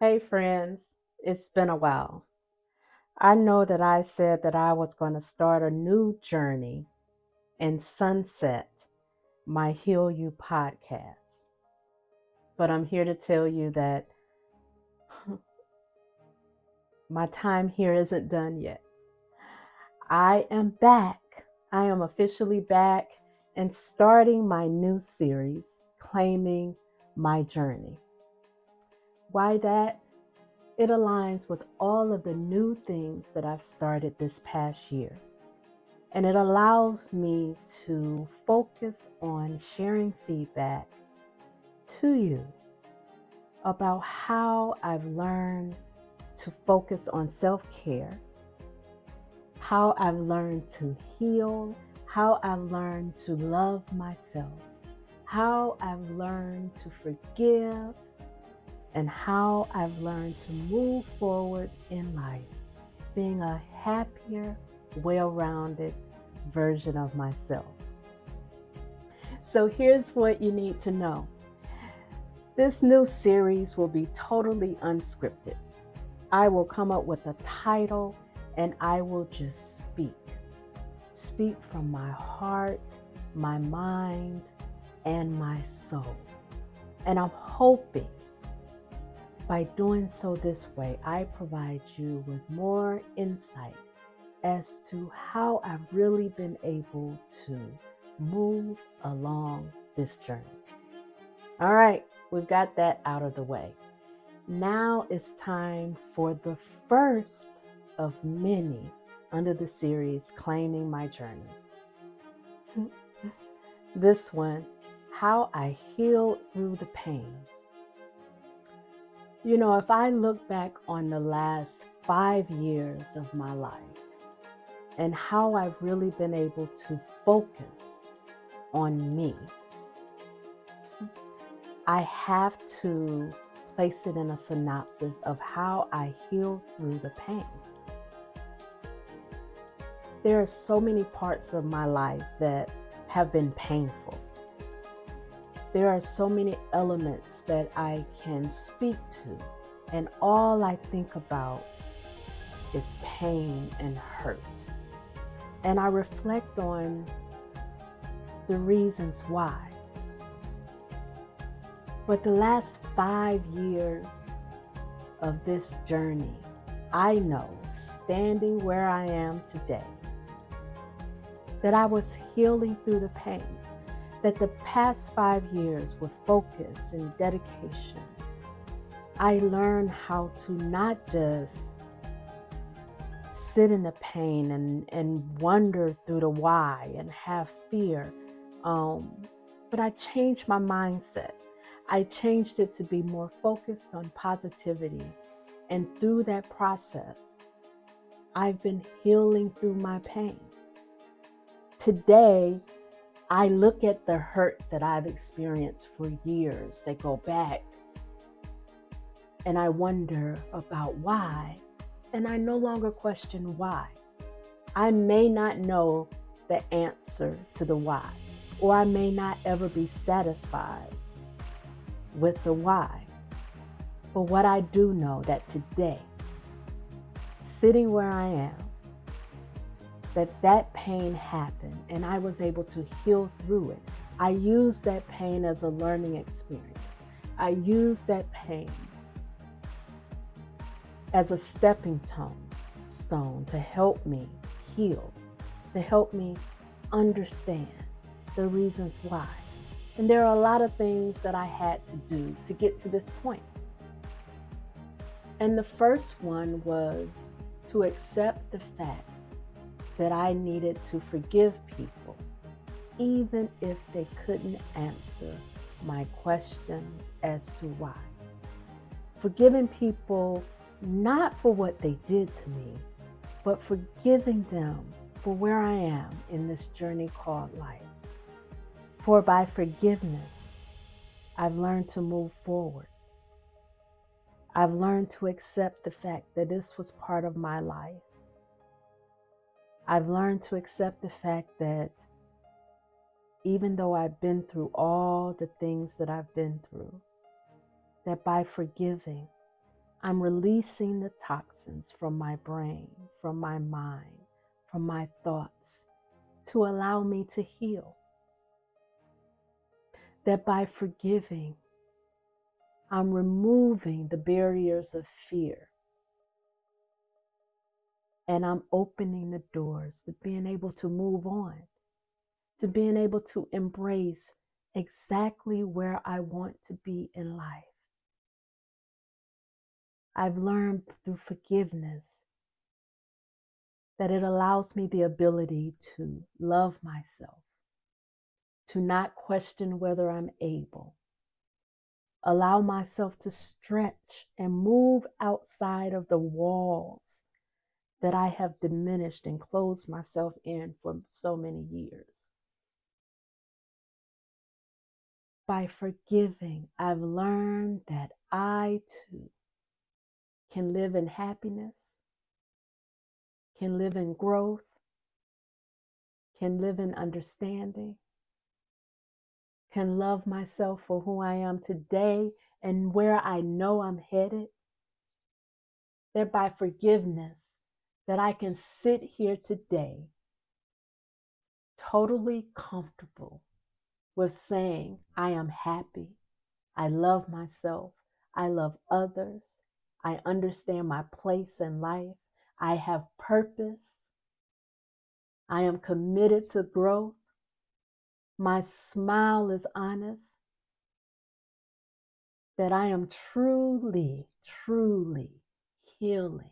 Hey, friends, it's been a while. I know that I said that I was going to start a new journey and sunset my Heal You podcast, but I'm here to tell you that my time here isn't done yet. I am back. I am officially back and starting my new series, Claiming My Journey. Why that? It aligns with all of the new things that I've started this past year. And it allows me to focus on sharing feedback to you about how I've learned to focus on self care, how I've learned to heal, how I've learned to love myself, how I've learned to forgive and how I've learned to move forward in life, being a happier, well rounded version of myself. So, here's what you need to know this new series will be totally unscripted. I will come up with a title and I will just speak. Speak from my heart, my mind, and my soul. And I'm hoping by doing so this way, I provide you with more insight as to how I've really been able to move along this journey. All right, we've got that out of the way. Now it's time for the first of many under the series Claiming My Journey. this one, How I Heal Through the Pain. You know, if I look back on the last five years of my life and how I've really been able to focus on me, I have to place it in a synopsis of how I heal through the pain. There are so many parts of my life that have been painful. There are so many elements that I can speak to, and all I think about is pain and hurt. And I reflect on the reasons why. But the last five years of this journey, I know, standing where I am today, that I was healing through the pain that the past five years with focus and dedication, I learned how to not just sit in the pain and, and wonder through the why and have fear, um, but I changed my mindset. I changed it to be more focused on positivity. And through that process, I've been healing through my pain. Today, I look at the hurt that I've experienced for years that go back and I wonder about why. And I no longer question why. I may not know the answer to the why, or I may not ever be satisfied with the why. But what I do know that today, sitting where I am, that that pain happened and I was able to heal through it. I used that pain as a learning experience. I used that pain as a stepping stone stone to help me heal, to help me understand the reasons why. And there are a lot of things that I had to do to get to this point. And the first one was to accept the fact that I needed to forgive people, even if they couldn't answer my questions as to why. Forgiving people not for what they did to me, but forgiving them for where I am in this journey called life. For by forgiveness, I've learned to move forward. I've learned to accept the fact that this was part of my life I've learned to accept the fact that even though I've been through all the things that I've been through, that by forgiving, I'm releasing the toxins from my brain, from my mind, from my thoughts to allow me to heal. That by forgiving, I'm removing the barriers of fear and I'm opening the doors to being able to move on, to being able to embrace exactly where I want to be in life. I've learned through forgiveness that it allows me the ability to love myself, to not question whether I'm able, allow myself to stretch and move outside of the walls that I have diminished and closed myself in for so many years. By forgiving, I've learned that I too can live in happiness, can live in growth, can live in understanding, can love myself for who I am today and where I know I'm headed. That by forgiveness, that I can sit here today totally comfortable with saying, I am happy, I love myself, I love others, I understand my place in life, I have purpose, I am committed to growth, my smile is honest, that I am truly, truly healing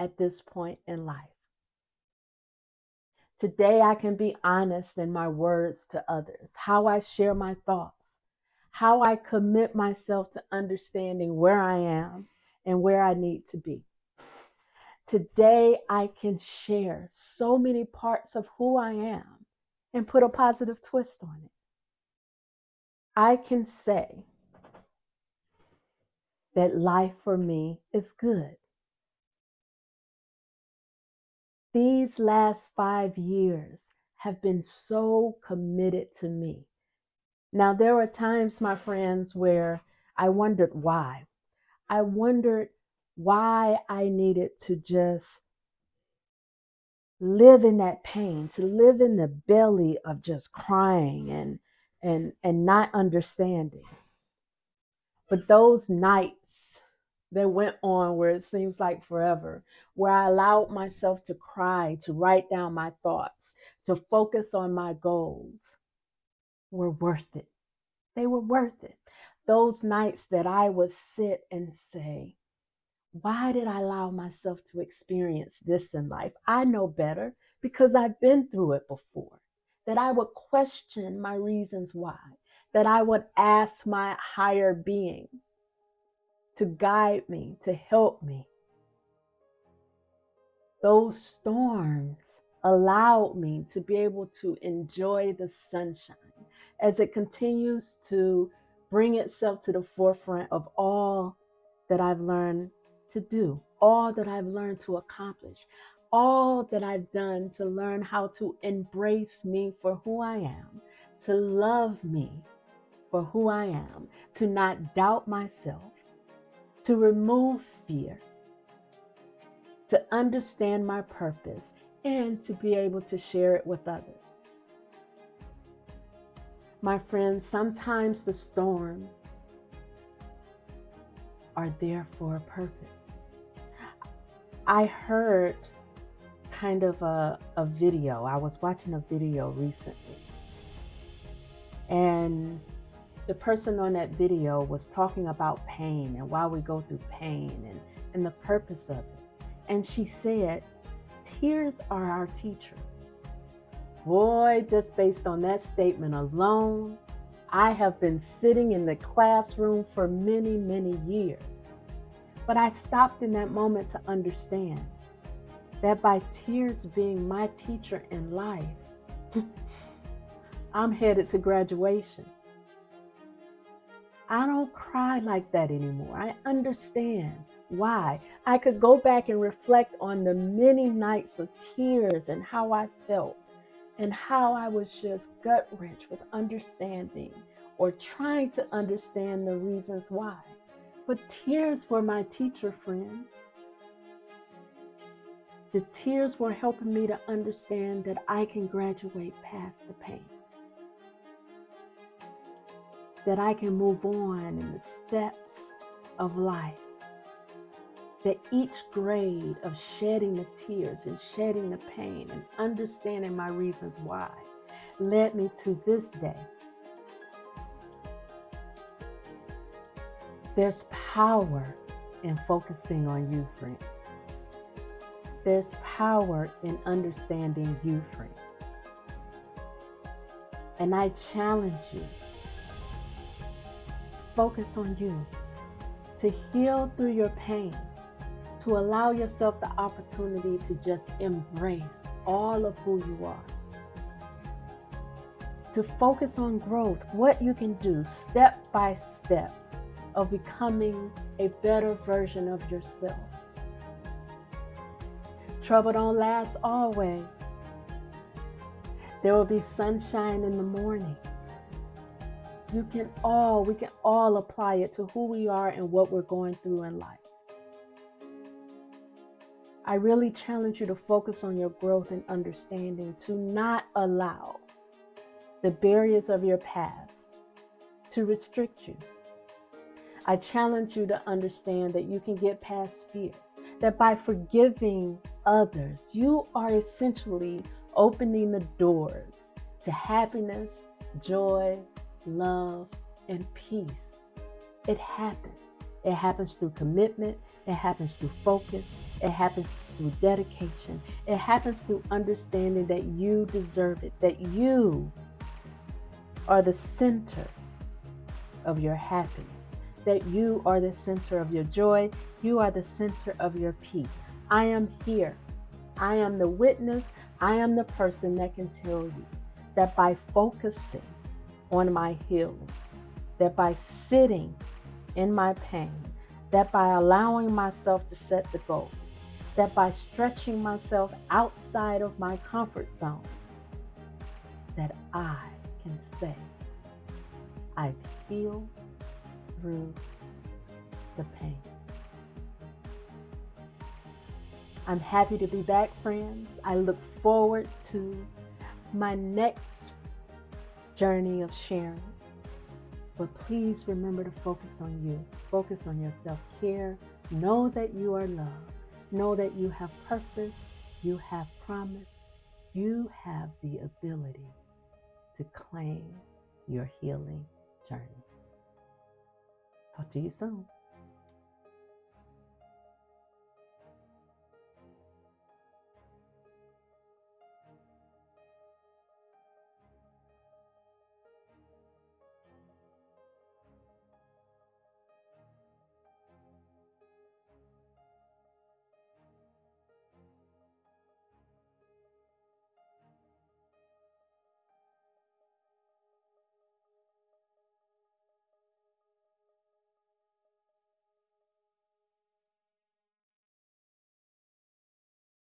at this point in life. Today, I can be honest in my words to others, how I share my thoughts, how I commit myself to understanding where I am and where I need to be. Today, I can share so many parts of who I am and put a positive twist on it. I can say that life for me is good. These last five years have been so committed to me. Now, there were times, my friends, where I wondered why. I wondered why I needed to just live in that pain, to live in the belly of just crying and and and not understanding. But those nights that went on where it seems like forever, where I allowed myself to cry, to write down my thoughts, to focus on my goals, were worth it. They were worth it. Those nights that I would sit and say, why did I allow myself to experience this in life? I know better because I've been through it before. That I would question my reasons why. That I would ask my higher being to guide me, to help me. Those storms allowed me to be able to enjoy the sunshine as it continues to bring itself to the forefront of all that I've learned to do, all that I've learned to accomplish, all that I've done to learn how to embrace me for who I am, to love me for who I am, to not doubt myself, to remove fear, to understand my purpose, and to be able to share it with others. My friends, sometimes the storms are there for a purpose. I heard kind of a, a video, I was watching a video recently, and the person on that video was talking about pain and why we go through pain and, and the purpose of it. And she said, Tears are our teacher. Boy, just based on that statement alone, I have been sitting in the classroom for many, many years. But I stopped in that moment to understand that by tears being my teacher in life, I'm headed to graduation. I don't cry like that anymore. I understand why. I could go back and reflect on the many nights of tears and how I felt and how I was just gut wrenched with understanding or trying to understand the reasons why. But tears were my teacher, friends. The tears were helping me to understand that I can graduate past the pain, that I can move on in the steps of life, that each grade of shedding the tears and shedding the pain and understanding my reasons why led me to this day. There's power in focusing on you, friends. There's power in understanding you, friends. And I challenge you focus on you to heal through your pain, to allow yourself the opportunity to just embrace all of who you are, to focus on growth, what you can do step by step of becoming a better version of yourself. Trouble don't last always. There will be sunshine in the morning. You can all, we can all apply it to who we are and what we're going through in life. I really challenge you to focus on your growth and understanding, to not allow the barriers of your past to restrict you. I challenge you to understand that you can get past fear, that by forgiving others, you are essentially opening the doors to happiness, joy, love, and peace. It happens. It happens through commitment, it happens through focus, it happens through dedication, it happens through understanding that you deserve it, that you are the center of your happiness, that you are the center of your joy, you are the center of your peace. I am here. I am the witness. I am the person that can tell you that by focusing on my healing, that by sitting in my pain, that by allowing myself to set the goal, that by stretching myself outside of my comfort zone, that I can say, I've healed through the pain. I'm happy to be back, friends. I look forward to my next journey of sharing. But please remember to focus on you. Focus on your self care. Know that you are loved. Know that you have purpose. You have promise. You have the ability to claim your healing journey. Talk to you soon.